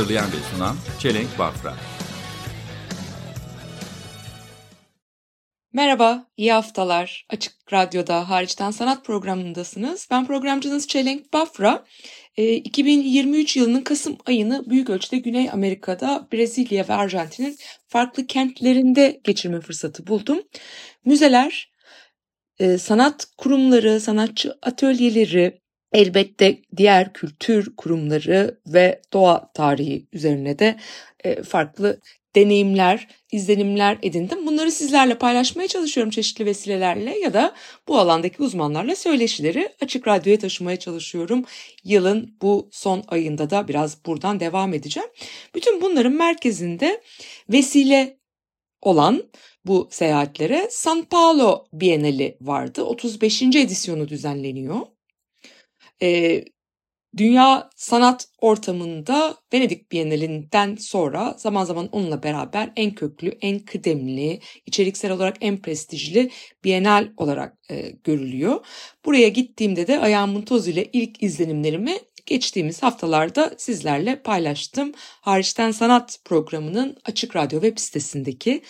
Hazırlayan ve sunan Çelenk Bafra. Merhaba, iyi haftalar. Açık Radyo'da hariçten sanat programındasınız. Ben programcınız Çelenk Bafra. E, 2023 yılının Kasım ayını büyük ölçüde Güney Amerika'da Brezilya ve Arjantin'in farklı kentlerinde geçirme fırsatı buldum. Müzeler, e, sanat kurumları, sanatçı atölyeleri, elbette diğer kültür kurumları ve doğa tarihi üzerine de e, farklı deneyimler, izlenimler edindim. Bunları sizlerle paylaşmaya çalışıyorum çeşitli vesilelerle ya da bu alandaki uzmanlarla söyleşileri açık radyoya taşımaya çalışıyorum. Yılın bu son ayında da biraz buradan devam edeceğim. Bütün bunların merkezinde vesile olan bu seyahatlere San Paulo Bienali vardı. 35. edisyonu düzenleniyor. Ee, Dünya sanat ortamında Venedik Bienalinden sonra zaman zaman onunla beraber en köklü, en kıdemli, içeriksel olarak en prestijli Bienal olarak e, görülüyor. Buraya gittiğimde de ayağımın toz ile ilk izlenimlerimi geçtiğimiz haftalarda sizlerle paylaştım. Hariçten Sanat programının Açık Radyo web sitesindeki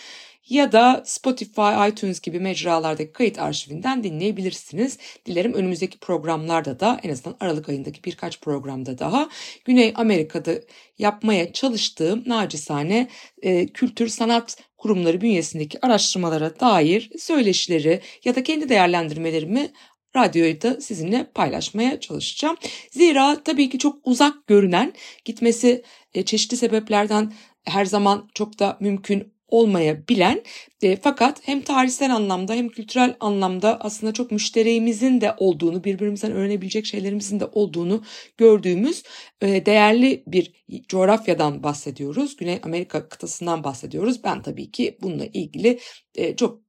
ya da Spotify, iTunes gibi mecralardaki kayıt arşivinden dinleyebilirsiniz. Dilerim önümüzdeki programlarda da en azından Aralık ayındaki birkaç programda daha Güney Amerika'da yapmaya çalıştığım nacizane e, kültür sanat kurumları bünyesindeki araştırmalara dair söyleşileri ya da kendi değerlendirmelerimi radyoyu da sizinle paylaşmaya çalışacağım. Zira tabii ki çok uzak görünen gitmesi e, çeşitli sebeplerden her zaman çok da mümkün olmayabilen e, fakat hem tarihsel anlamda hem kültürel anlamda aslında çok müştereğimizin de olduğunu birbirimizden öğrenebilecek şeylerimizin de olduğunu gördüğümüz e, değerli bir coğrafyadan bahsediyoruz. Güney Amerika kıtasından bahsediyoruz. Ben tabii ki bununla ilgili e, çok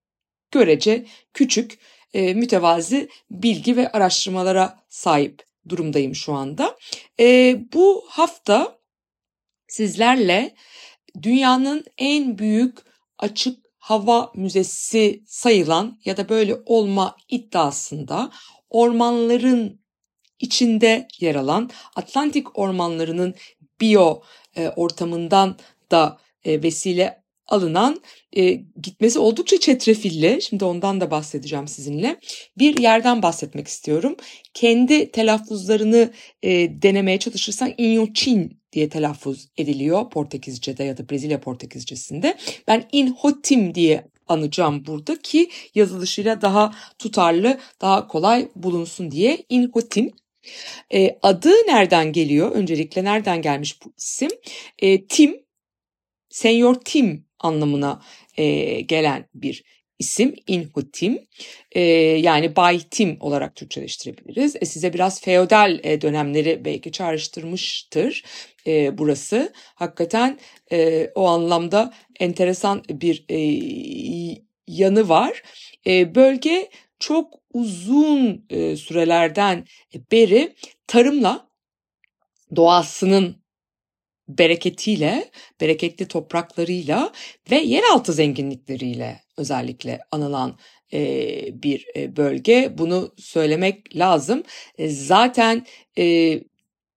görece küçük e, mütevazi bilgi ve araştırmalara sahip durumdayım şu anda. E, bu hafta sizlerle dünyanın en büyük açık hava müzesi sayılan ya da böyle olma iddiasında ormanların içinde yer alan Atlantik ormanlarının biyo e, ortamından da e, vesile alınan e, gitmesi oldukça çetrefilli. Şimdi ondan da bahsedeceğim sizinle. Bir yerden bahsetmek istiyorum. Kendi telaffuzlarını e, denemeye çalışırsan Inyoçin diye telaffuz ediliyor Portekizce'de ya da Brezilya Portekizcesinde. Ben Inhotim diye anacağım burada ki yazılışıyla daha tutarlı, daha kolay bulunsun diye Inhotim. E, adı nereden geliyor? Öncelikle nereden gelmiş bu isim? E, Tim, Senyor Tim anlamına e, gelen bir isim Inhutim e, yani Bay Tim olarak Türkçeleştirebiliriz. E, size biraz feodal e, dönemleri belki çağrıştırmıştır e, burası. Hakikaten e, o anlamda enteresan bir e, yanı var. E, bölge çok uzun e, sürelerden beri tarımla doğasının bereketiyle, bereketli topraklarıyla ve yeraltı zenginlikleriyle özellikle anılan bir bölge. Bunu söylemek lazım. E, zaten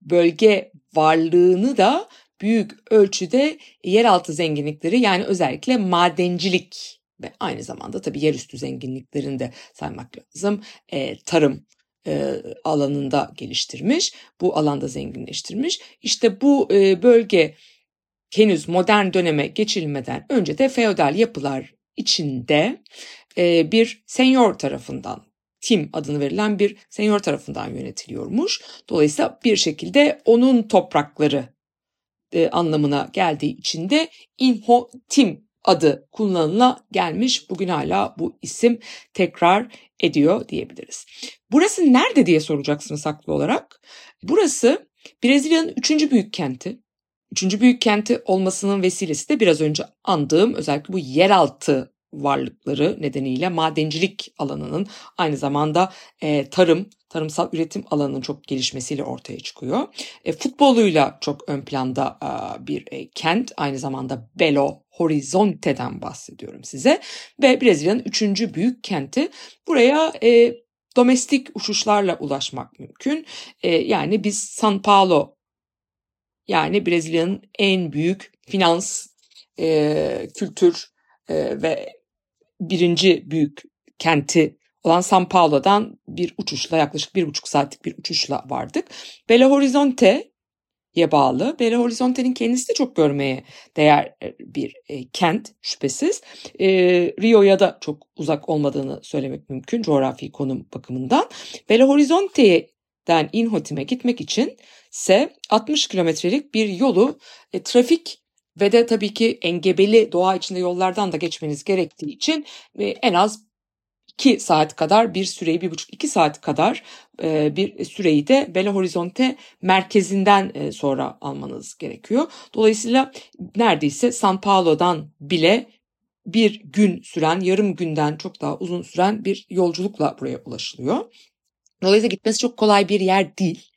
bölge varlığını da büyük ölçüde yeraltı zenginlikleri yani özellikle madencilik ve aynı zamanda tabii yerüstü zenginliklerini de saymak lazım. E, tarım e, alanında geliştirmiş, bu alanda zenginleştirmiş. İşte bu e, bölge henüz modern döneme geçilmeden önce de feodal yapılar içinde e, bir senyor tarafından Tim adını verilen bir senyor tarafından yönetiliyormuş. Dolayısıyla bir şekilde onun toprakları e, anlamına geldiği için de Inho Tim adı kullanıla gelmiş. Bugün hala bu isim tekrar ediyor diyebiliriz. Burası nerede diye soracaksınız haklı olarak. Burası Brezilya'nın üçüncü büyük kenti. üçüncü büyük kenti olmasının vesilesi de biraz önce andığım özellikle bu yeraltı varlıkları nedeniyle madencilik alanının aynı zamanda e, tarım, tarımsal üretim alanının çok gelişmesiyle ortaya çıkıyor. E, futboluyla çok ön planda e, bir e, kent, aynı zamanda Belo Horizonte'den bahsediyorum size. Ve Brezilya'nın üçüncü büyük kenti. Buraya e, domestik uçuşlarla ulaşmak mümkün. E, yani biz San Paulo yani Brezilya'nın en büyük finans, e, kültür e, ve birinci büyük kenti olan San Paulo'dan bir uçuşla yaklaşık bir buçuk saatlik bir uçuşla vardık. Belo Horizonte'ye bağlı. Belo Horizonte'nin kendisi de çok görmeye değer bir e, kent şüphesiz. E, Rio'ya da çok uzak olmadığını söylemek mümkün coğrafi konum bakımından. Belo Horizonte'den Inhotim'e gitmek için ise 60 kilometrelik bir yolu e, trafik ve de tabii ki engebeli doğa içinde yollardan da geçmeniz gerektiği için e, en az 2 saat kadar bir süreyi, bir buçuk iki saat kadar e, bir süreyi de Belo Horizonte merkezinden e, sonra almanız gerekiyor. Dolayısıyla neredeyse San Paulo'dan bile bir gün süren, yarım günden çok daha uzun süren bir yolculukla buraya ulaşılıyor. Dolayısıyla gitmesi çok kolay bir yer değil.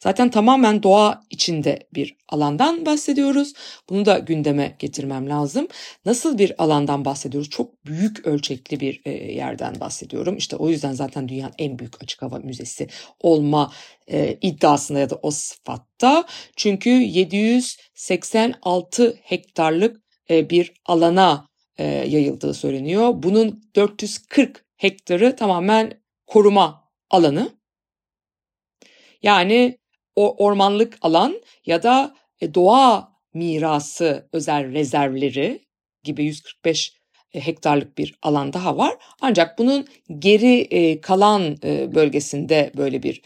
Zaten tamamen doğa içinde bir alandan bahsediyoruz. Bunu da gündeme getirmem lazım. Nasıl bir alandan bahsediyoruz? Çok büyük ölçekli bir e, yerden bahsediyorum. İşte o yüzden zaten dünyanın en büyük açık hava müzesi olma e, iddiasında ya da o sıfatta. Çünkü 786 hektarlık e, bir alana yayıldığı söyleniyor. Bunun 440 hektarı tamamen koruma alanı. Yani ormanlık alan ya da e, doğa mirası özel rezervleri gibi 145 e, hektarlık bir alan daha var. Ancak bunun geri e, kalan bölgesinde böyle bir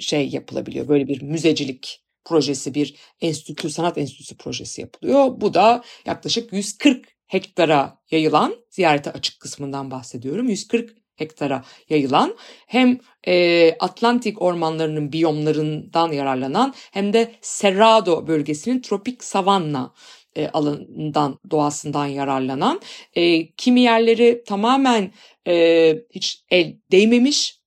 şey yapılabiliyor. Böyle bir müzecilik projesi, bir enstitü, sanat enstitüsü projesi yapılıyor. Bu da yaklaşık 140 hektara yayılan, ziyarete açık kısmından bahsediyorum. 140 hektara yayılan hem e, Atlantik ormanlarının biyomlarından yararlanan hem de Cerrado bölgesinin tropik savanna e, alanından doğasından yararlanan e, kimi yerleri tamamen e, hiç el değmemiş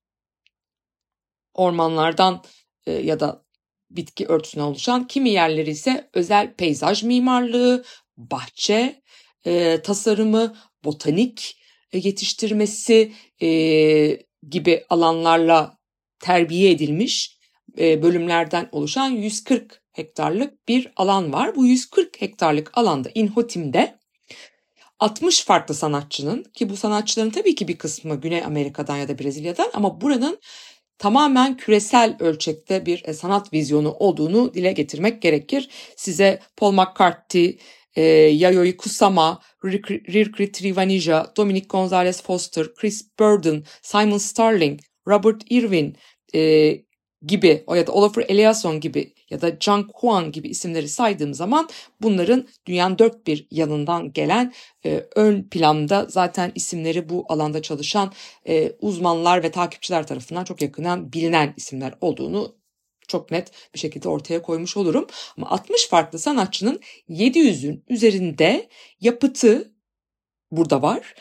ormanlardan e, ya da bitki örtüsüne oluşan kimi yerleri ise özel peyzaj mimarlığı, bahçe e, tasarımı, botanik e, yetiştirmesi e, gibi alanlarla terbiye edilmiş e, bölümlerden oluşan 140 hektarlık bir alan var. Bu 140 hektarlık alanda Inhotim'de 60 farklı sanatçının ki bu sanatçıların tabii ki bir kısmı Güney Amerika'dan ya da Brezilya'dan ama buranın tamamen küresel ölçekte bir e, sanat vizyonu olduğunu dile getirmek gerekir. Size Paul McCartney, e, Yayoi Kusama, Rirkri Trivanija, Dominic Gonzalez Foster, Chris Burden, Simon Starling, Robert Irwin e, gibi o ya da Olafur Eliasson gibi ya da John Kwan gibi isimleri saydığım zaman bunların dünyanın dört bir yanından gelen e, ön planda zaten isimleri bu alanda çalışan e, uzmanlar ve takipçiler tarafından çok yakından bilinen isimler olduğunu çok net bir şekilde ortaya koymuş olurum. Ama 60 farklı sanatçının 700'ün üzerinde yapıtı burada var.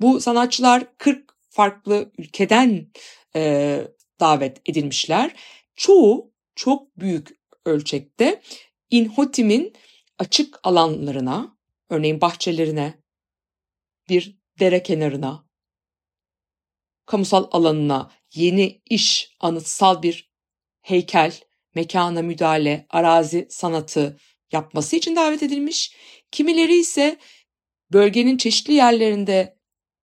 Bu sanatçılar 40 farklı ülkeden e, davet edilmişler. Çoğu çok büyük ölçekte Inhotim'in açık alanlarına, örneğin bahçelerine, bir dere kenarına, kamusal alanına yeni iş anıtsal bir heykel, mekana müdahale, arazi sanatı yapması için davet edilmiş. Kimileri ise bölgenin çeşitli yerlerinde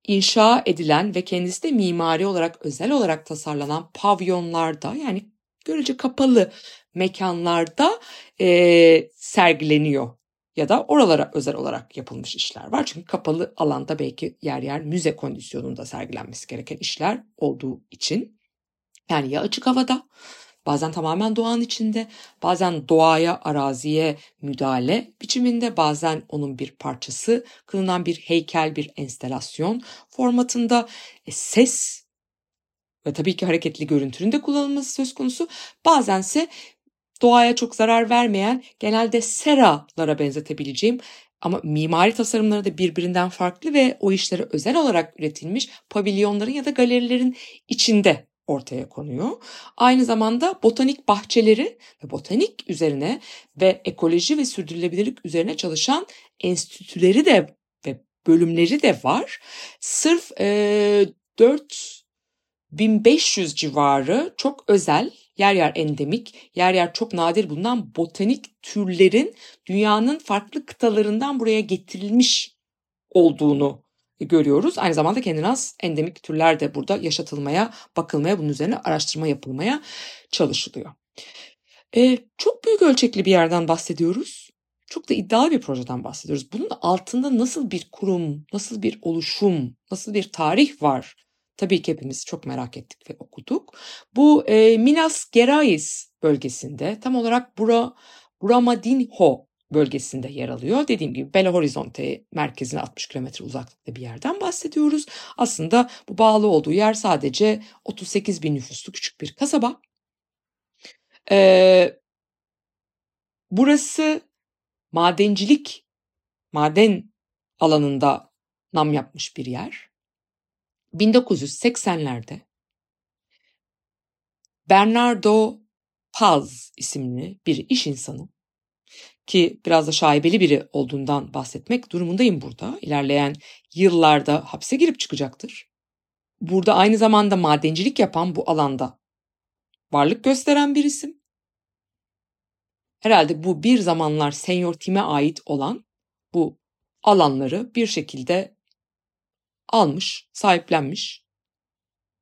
inşa edilen ve kendisi de mimari olarak özel olarak tasarlanan pavyonlarda yani görece kapalı mekanlarda e, sergileniyor ya da oralara özel olarak yapılmış işler var. Çünkü kapalı alanda belki yer yer müze kondisyonunda sergilenmesi gereken işler olduğu için. Yani ya açık havada Bazen tamamen doğanın içinde, bazen doğaya, araziye müdahale biçiminde, bazen onun bir parçası, kılınan bir heykel, bir enstelasyon formatında e, ses ve tabii ki hareketli görüntünün de kullanılması söz konusu. Bazense doğaya çok zarar vermeyen genelde seralara benzetebileceğim ama mimari tasarımları da birbirinden farklı ve o işlere özel olarak üretilmiş pavilyonların ya da galerilerin içinde ortaya konuyor. Aynı zamanda botanik bahçeleri ve botanik üzerine ve ekoloji ve sürdürülebilirlik üzerine çalışan enstitüleri de ve bölümleri de var. Sırf e, 4500 civarı çok özel, yer yer endemik, yer yer çok nadir bulunan botanik türlerin dünyanın farklı kıtalarından buraya getirilmiş olduğunu görüyoruz. Aynı zamanda kendine az endemik türler de burada yaşatılmaya, bakılmaya, bunun üzerine araştırma yapılmaya çalışılıyor. Ee, çok büyük ölçekli bir yerden bahsediyoruz. Çok da iddialı bir projeden bahsediyoruz. Bunun altında nasıl bir kurum, nasıl bir oluşum, nasıl bir tarih var? Tabii ki hepimiz çok merak ettik ve okuduk. Bu e, Minas Gerais bölgesinde tam olarak Bura, Buramadinho bölgesinde yer alıyor. Dediğim gibi Belo Horizonte merkezine 60 kilometre uzaklıkta bir yerden bahsediyoruz. Aslında bu bağlı olduğu yer sadece 38 bin nüfuslu küçük bir kasaba. Ee, burası madencilik, maden alanında nam yapmış bir yer. 1980'lerde Bernardo Paz isimli bir iş insanı ki biraz da şaibeli biri olduğundan bahsetmek durumundayım burada. İlerleyen yıllarda hapse girip çıkacaktır. Burada aynı zamanda madencilik yapan bu alanda varlık gösteren bir isim. Herhalde bu bir zamanlar Senyor Tim'e ait olan bu alanları bir şekilde almış, sahiplenmiş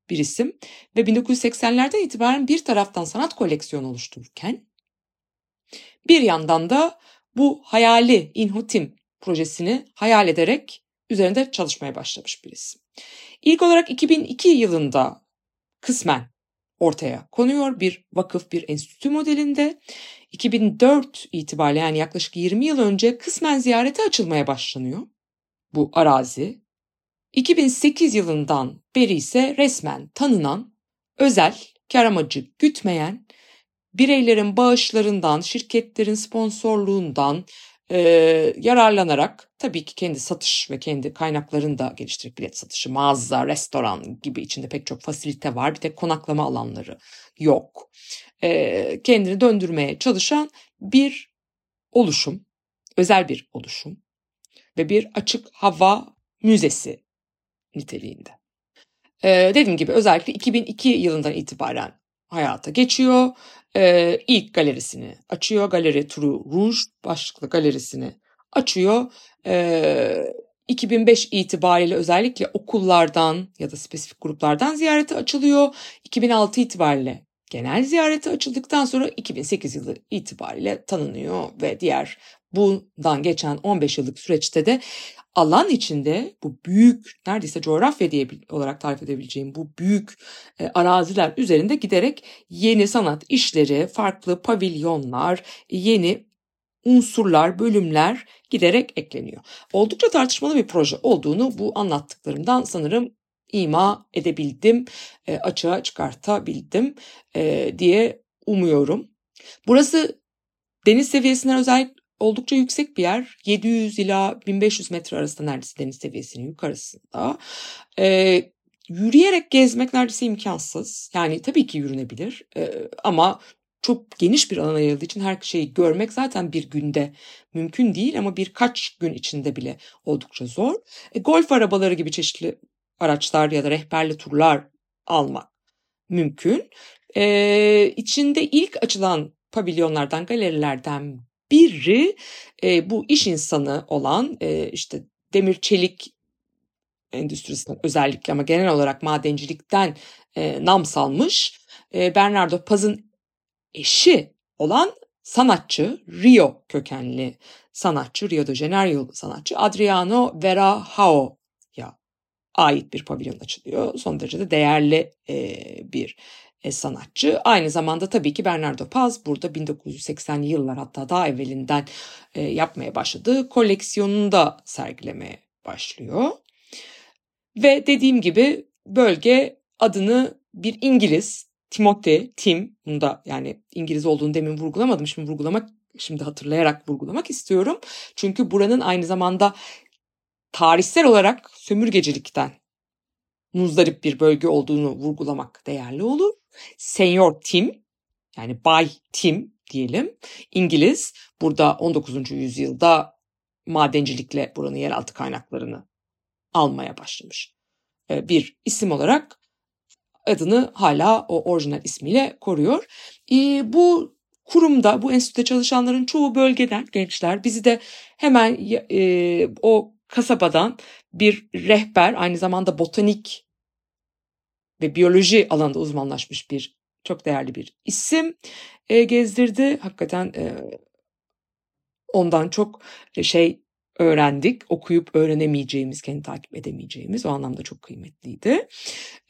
bir isim ve 1980'lerden itibaren bir taraftan sanat koleksiyonu oluştururken bir yandan da bu hayali Inhotim projesini hayal ederek üzerinde çalışmaya başlamış bir isim. İlk olarak 2002 yılında kısmen ortaya konuyor bir vakıf bir enstitü modelinde. 2004 itibariyle yani yaklaşık 20 yıl önce kısmen ziyarete açılmaya başlanıyor bu arazi. 2008 yılından beri ise resmen tanınan, özel, kar amacı gütmeyen, bireylerin bağışlarından, şirketlerin sponsorluğundan e, yararlanarak tabii ki kendi satış ve kendi kaynaklarını da geliştirip bilet satışı, mağaza, restoran gibi içinde pek çok fasilite var. Bir tek konaklama alanları yok. E, kendini döndürmeye çalışan bir oluşum, özel bir oluşum ve bir açık hava müzesi niteliğinde. Ee, dediğim gibi özellikle 2002 yılından itibaren hayata geçiyor. Ee, ilk galerisini açıyor. Galeri Turu Rouge başlıklı galerisini açıyor. Ee, 2005 itibariyle özellikle okullardan ya da spesifik gruplardan ziyarete açılıyor. 2006 itibariyle genel ziyarete açıldıktan sonra 2008 yılı itibariyle tanınıyor ve diğer bundan geçen 15 yıllık süreçte de alan içinde bu büyük neredeyse coğrafya diye olarak tarif edebileceğim bu büyük e, araziler üzerinde giderek yeni sanat işleri, farklı pavilyonlar, yeni unsurlar, bölümler giderek ekleniyor. Oldukça tartışmalı bir proje olduğunu bu anlattıklarımdan sanırım ima edebildim, e, açığa çıkartabildim e, diye umuyorum. Burası deniz seviyesinden özellikle oldukça yüksek bir yer. 700 ila 1500 metre arasında neredeyse deniz seviyesinin yukarısında. Ee, yürüyerek gezmek neredeyse imkansız. Yani tabii ki yürünebilir ee, ama çok geniş bir alana yayıldığı için her şeyi görmek zaten bir günde mümkün değil ama birkaç gün içinde bile oldukça zor. E, golf arabaları gibi çeşitli araçlar ya da rehberli turlar almak mümkün. E, içinde ilk açılan pavilyonlardan, galerilerden biri e, bu iş insanı olan e, işte demir çelik endüstrisinden özellikle ama genel olarak madencilikten e, nam salmış e, Bernardo Paz'ın eşi olan sanatçı Rio kökenli sanatçı Rio de Janeiro sanatçı Adriano Verajao ait bir pavilyon açılıyor. Son derece de değerli e, bir sanatçı. Aynı zamanda tabii ki Bernardo Paz burada 1980'li yıllar hatta daha evvelinden e, yapmaya başladığı koleksiyonunu da sergilemeye başlıyor. Ve dediğim gibi bölge adını bir İngiliz Timothy, Tim, bunu da yani İngiliz olduğunu demin vurgulamadım. Şimdi vurgulamak, şimdi hatırlayarak vurgulamak istiyorum. Çünkü buranın aynı zamanda tarihsel olarak sömürgecilikten muzdarip bir bölge olduğunu vurgulamak değerli olur. Senior Tim, yani Bay Tim diyelim, İngiliz. Burada 19. yüzyılda madencilikle buranın yeraltı kaynaklarını almaya başlamış. Ee, Bir isim olarak adını hala o orijinal ismiyle koruyor. Ee, bu kurumda, bu enstitüde çalışanların çoğu bölgeden gençler. Bizi de hemen e, o kasabadan bir rehber, aynı zamanda botanik ve biyoloji alanında uzmanlaşmış bir çok değerli bir isim e, gezdirdi. Hakikaten e, ondan çok şey öğrendik. Okuyup öğrenemeyeceğimiz, kendi takip edemeyeceğimiz o anlamda çok kıymetliydi.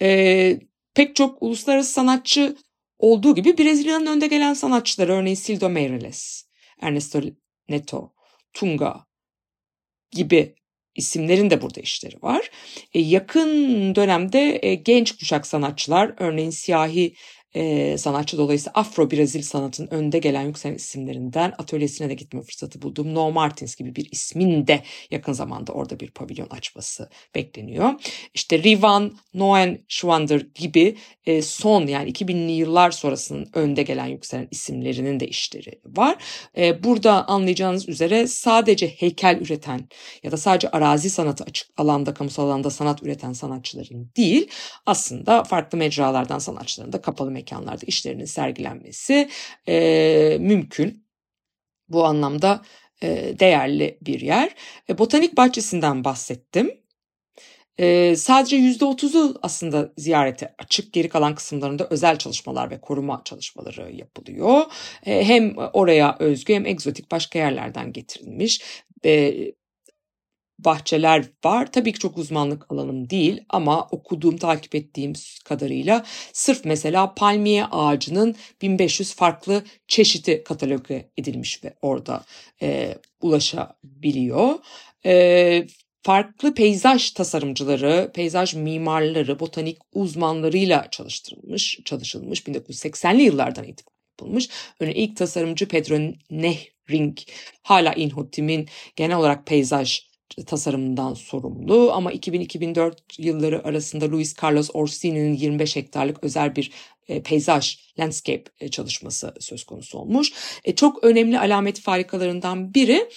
E, pek çok uluslararası sanatçı olduğu gibi Brezilya'nın önde gelen sanatçıları örneğin Sildo Meirelles, Ernesto Neto, Tunga gibi isimlerin de burada işleri var. E, yakın dönemde e, genç kuşak sanatçılar örneğin siyahi e, sanatçı dolayısıyla Afro Brazil sanatın önde gelen yükselen isimlerinden atölyesine de gitme fırsatı buldum. No Martins gibi bir ismin de yakın zamanda orada bir pavilyon açması bekleniyor. İşte Rivan, Noen Schwander gibi e, son yani 2000'li yıllar sonrasının önde gelen yükselen isimlerinin de işleri var. E, burada anlayacağınız üzere sadece heykel üreten ya da sadece arazi sanatı açık alanda, kamusal alanda sanat üreten sanatçıların değil aslında farklı mecralardan sanatçıların da kapalı mekanlarda işlerinin sergilenmesi e, mümkün. Bu anlamda e, değerli bir yer. E, botanik bahçesinden bahsettim. E, sadece %30'u aslında ziyarete açık. Geri kalan kısımlarında özel çalışmalar ve koruma çalışmaları yapılıyor. E, hem oraya özgü hem egzotik başka yerlerden getirilmiş. E, bahçeler var. Tabii ki çok uzmanlık alanım değil ama okuduğum, takip ettiğim kadarıyla sırf mesela palmiye ağacının 1500 farklı çeşidi kataloge edilmiş ve orada e, ulaşabiliyor. E, farklı peyzaj tasarımcıları, peyzaj mimarları, botanik uzmanlarıyla çalıştırılmış, çalışılmış 1980'li yıllardan itibaren yapılmış. Örneğin ilk tasarımcı Pedro Nehring hala Inhotim'in genel olarak peyzaj tasarımından sorumlu ama 2000-2004 yılları arasında Luis Carlos Orsini'nin 25 hektarlık özel bir e, peyzaj, landscape e, çalışması söz konusu olmuş. E, çok önemli alamet farikalarından biri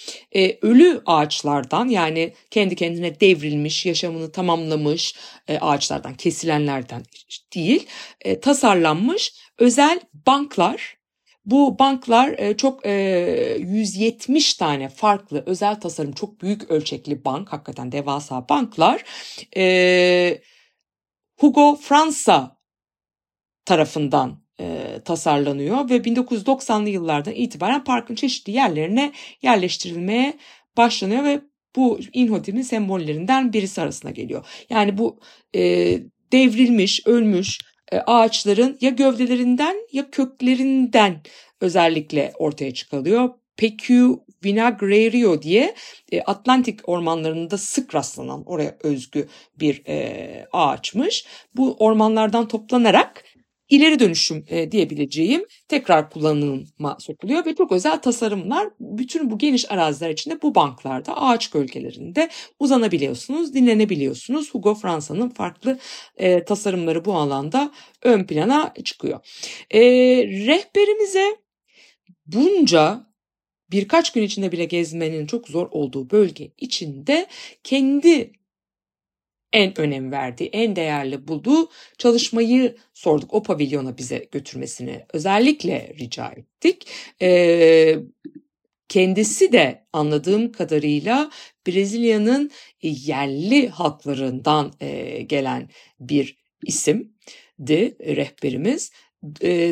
ölü ağaçlardan yani kendi kendine devrilmiş, yaşamını tamamlamış ağaçlardan, kesilenlerden değil, tasarlanmış özel banklar bu banklar e, çok 170 e, tane farklı özel tasarım çok büyük ölçekli bank hakikaten devasa banklar e, Hugo Fransa tarafından tasarlanıyor ve 1990'lı yıllardan itibaren parkın çeşitli yerlerine yerleştirilmeye başlanıyor ve bu Inhotim'in sembollerinden birisi arasına geliyor. Yani bu devrilmiş, ölmüş ağaçların ya gövdelerinden ya köklerinden özellikle ortaya çıkılıyor. Pecu vinagrario diye e, Atlantik ormanlarında sık rastlanan oraya özgü bir e, ağaçmış. Bu ormanlardan toplanarak ileri dönüşüm e, diyebileceğim tekrar kullanıma sokuluyor ve çok özel tasarımlar bütün bu geniş araziler içinde bu banklarda ağaç gölgelerinde uzanabiliyorsunuz, dinlenebiliyorsunuz. Hugo Fransa'nın farklı e, tasarımları bu alanda ön plana çıkıyor. E, rehberimize bunca birkaç gün içinde bile gezmenin çok zor olduğu bölge içinde kendi en önem verdiği, en değerli bulduğu çalışmayı sorduk. O pavilyona bize götürmesini özellikle rica ettik. Ee, kendisi de anladığım kadarıyla Brezilya'nın yerli halklarından e, gelen bir isimdi rehberimiz.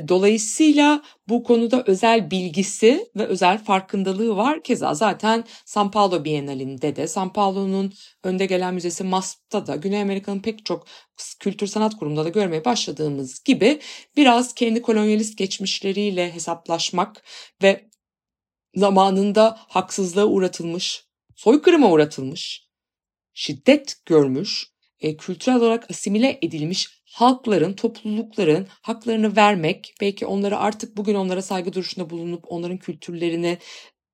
Dolayısıyla bu konuda özel bilgisi ve özel farkındalığı var. Keza zaten San Paulo Bienalinde de, San Paulo'nun önde gelen müzesi MASP'ta da, Güney Amerika'nın pek çok kültür sanat kurumunda da görmeye başladığımız gibi biraz kendi kolonyalist geçmişleriyle hesaplaşmak ve zamanında haksızlığa uğratılmış, soykırıma uğratılmış, şiddet görmüş e, kültürel olarak asimile edilmiş halkların, toplulukların haklarını vermek, belki onları artık bugün onlara saygı duruşunda bulunup onların kültürlerini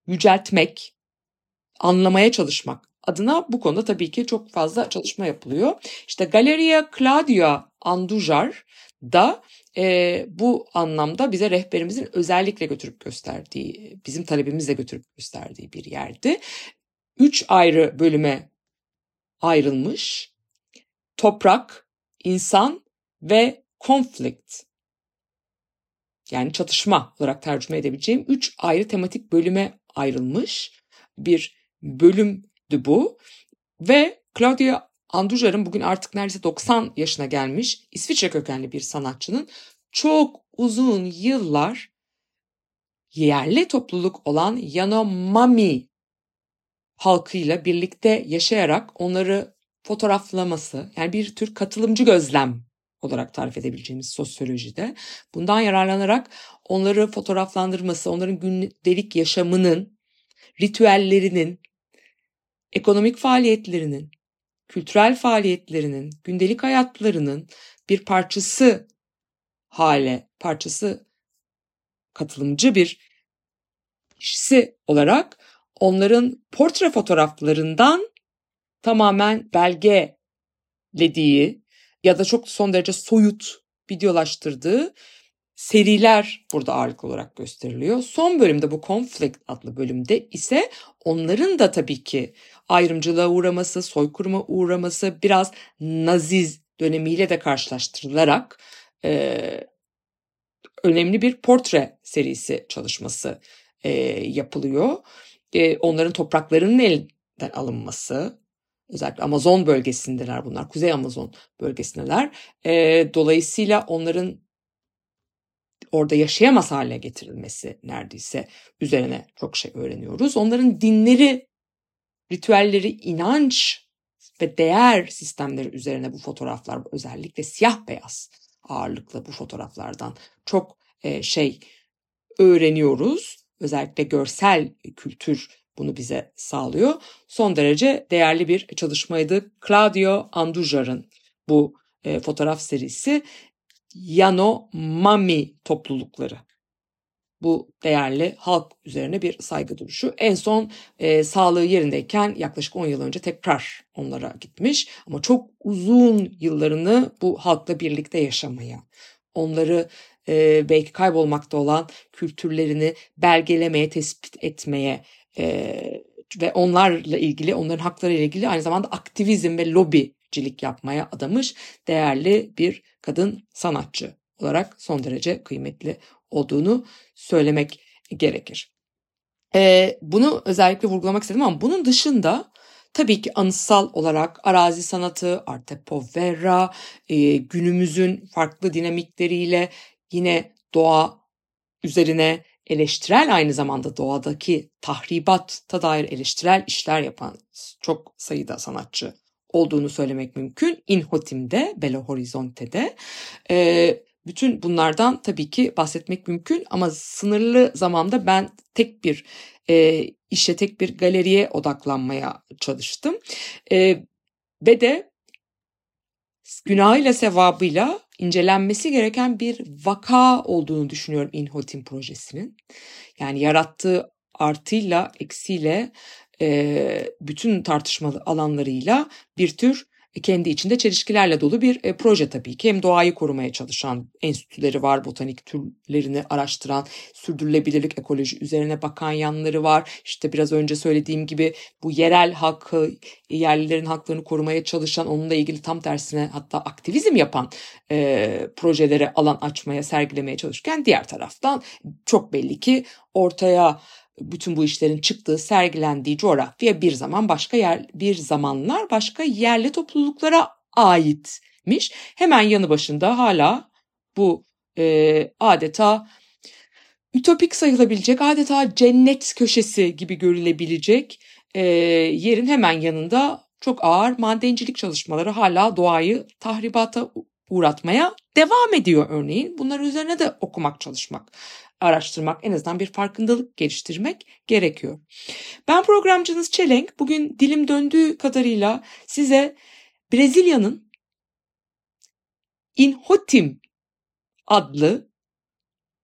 yüceltmek, anlamaya çalışmak adına bu konuda tabii ki çok fazla çalışma yapılıyor. İşte Galeria Claudia Andujar da e, bu anlamda bize rehberimizin özellikle götürüp gösterdiği, bizim talebimizle götürüp gösterdiği bir yerdi. Üç ayrı bölüme ayrılmış. Toprak, insan ve konflikt yani çatışma olarak tercüme edebileceğim üç ayrı tematik bölüme ayrılmış bir bölümdü bu. Ve Claudia Andujar'ın bugün artık neredeyse 90 yaşına gelmiş İsviçre kökenli bir sanatçının çok uzun yıllar yerli topluluk olan Yanomami halkıyla birlikte yaşayarak onları fotoğraflaması yani bir tür katılımcı gözlem olarak tarif edebileceğimiz sosyolojide bundan yararlanarak onları fotoğraflandırması, onların gündelik yaşamının, ritüellerinin, ekonomik faaliyetlerinin, kültürel faaliyetlerinin, gündelik hayatlarının bir parçası hale, parçası katılımcı bir kişisi olarak onların portre fotoğraflarından tamamen belgelediği ya da çok son derece soyut videolaştırdığı seriler burada ağırlık olarak gösteriliyor. Son bölümde bu Conflict adlı bölümde ise onların da tabii ki ayrımcılığa uğraması, soykırıma uğraması biraz Naziz dönemiyle de karşılaştırılarak e, önemli bir portre serisi çalışması e, yapılıyor. E, onların topraklarının elden alınması, özellikle Amazon bölgesindeler bunlar, Kuzey Amazon bölgesindeler. E, dolayısıyla onların orada yaşayamaz hale getirilmesi neredeyse üzerine çok şey öğreniyoruz. Onların dinleri, ritüelleri, inanç ve değer sistemleri üzerine bu fotoğraflar özellikle siyah beyaz ağırlıklı bu fotoğraflardan çok şey öğreniyoruz. Özellikle görsel kültür bunu bize sağlıyor. Son derece değerli bir çalışmaydı. Claudio Andujar'ın bu e, fotoğraf serisi Yanomami toplulukları. Bu değerli halk üzerine bir saygı duruşu. En son e, sağlığı yerindeyken yaklaşık 10 yıl önce tekrar onlara gitmiş. Ama çok uzun yıllarını bu halkla birlikte yaşamaya, onları e, belki kaybolmakta olan kültürlerini belgelemeye, tespit etmeye e, ve onlarla ilgili, onların hakları ile ilgili aynı zamanda aktivizm ve lobicilik yapmaya adamış değerli bir kadın sanatçı olarak son derece kıymetli olduğunu söylemek gerekir. E, bunu özellikle vurgulamak istedim ama bunun dışında tabii ki anıtsal olarak arazi sanatı, arte povera, e, günümüzün farklı dinamikleriyle yine doğa üzerine eleştirel aynı zamanda doğadaki tahribata dair eleştirel işler yapan çok sayıda sanatçı olduğunu söylemek mümkün. Inhotim'de, Belo Horizonte'de. E, bütün bunlardan tabii ki bahsetmek mümkün ama sınırlı zamanda ben tek bir e, işe, tek bir galeriye odaklanmaya çalıştım. E, ve de günahıyla sevabıyla incelenmesi gereken bir vaka olduğunu düşünüyorum Inhotim projesinin. Yani yarattığı artıyla eksiyle bütün tartışmalı alanlarıyla bir tür kendi içinde çelişkilerle dolu bir e, proje tabii ki. Hem doğayı korumaya çalışan enstitüleri var, botanik türlerini araştıran, sürdürülebilirlik ekoloji üzerine bakan yanları var. İşte biraz önce söylediğim gibi bu yerel hakkı, yerlilerin haklarını korumaya çalışan, onunla ilgili tam tersine hatta aktivizm yapan e, projelere alan açmaya, sergilemeye çalışırken diğer taraftan çok belli ki ortaya bütün bu işlerin çıktığı, sergilendiği coğrafya bir zaman başka yer, bir zamanlar başka yerli topluluklara aitmiş. Hemen yanı başında hala bu e, adeta ütopik sayılabilecek, adeta cennet köşesi gibi görülebilecek e, yerin hemen yanında çok ağır madencilik çalışmaları hala doğayı tahribata uğratmaya devam ediyor örneğin. Bunlar üzerine de okumak, çalışmak araştırmak, en azından bir farkındalık geliştirmek gerekiyor. Ben programcınız Çelenk. Bugün dilim döndüğü kadarıyla size Brezilya'nın Inhotim adlı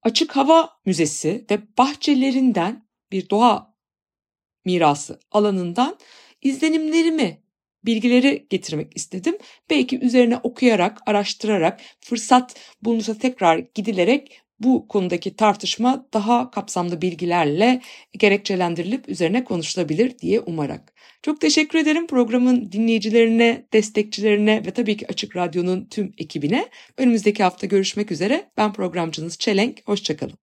açık hava müzesi ve bahçelerinden bir doğa mirası alanından izlenimlerimi, bilgileri getirmek istedim. Belki üzerine okuyarak, araştırarak, fırsat bulunursa tekrar gidilerek bu konudaki tartışma daha kapsamlı bilgilerle gerekçelendirilip üzerine konuşulabilir diye umarak. Çok teşekkür ederim programın dinleyicilerine, destekçilerine ve tabii ki Açık Radyo'nun tüm ekibine. Önümüzdeki hafta görüşmek üzere. Ben programcınız Çelenk. Hoşçakalın.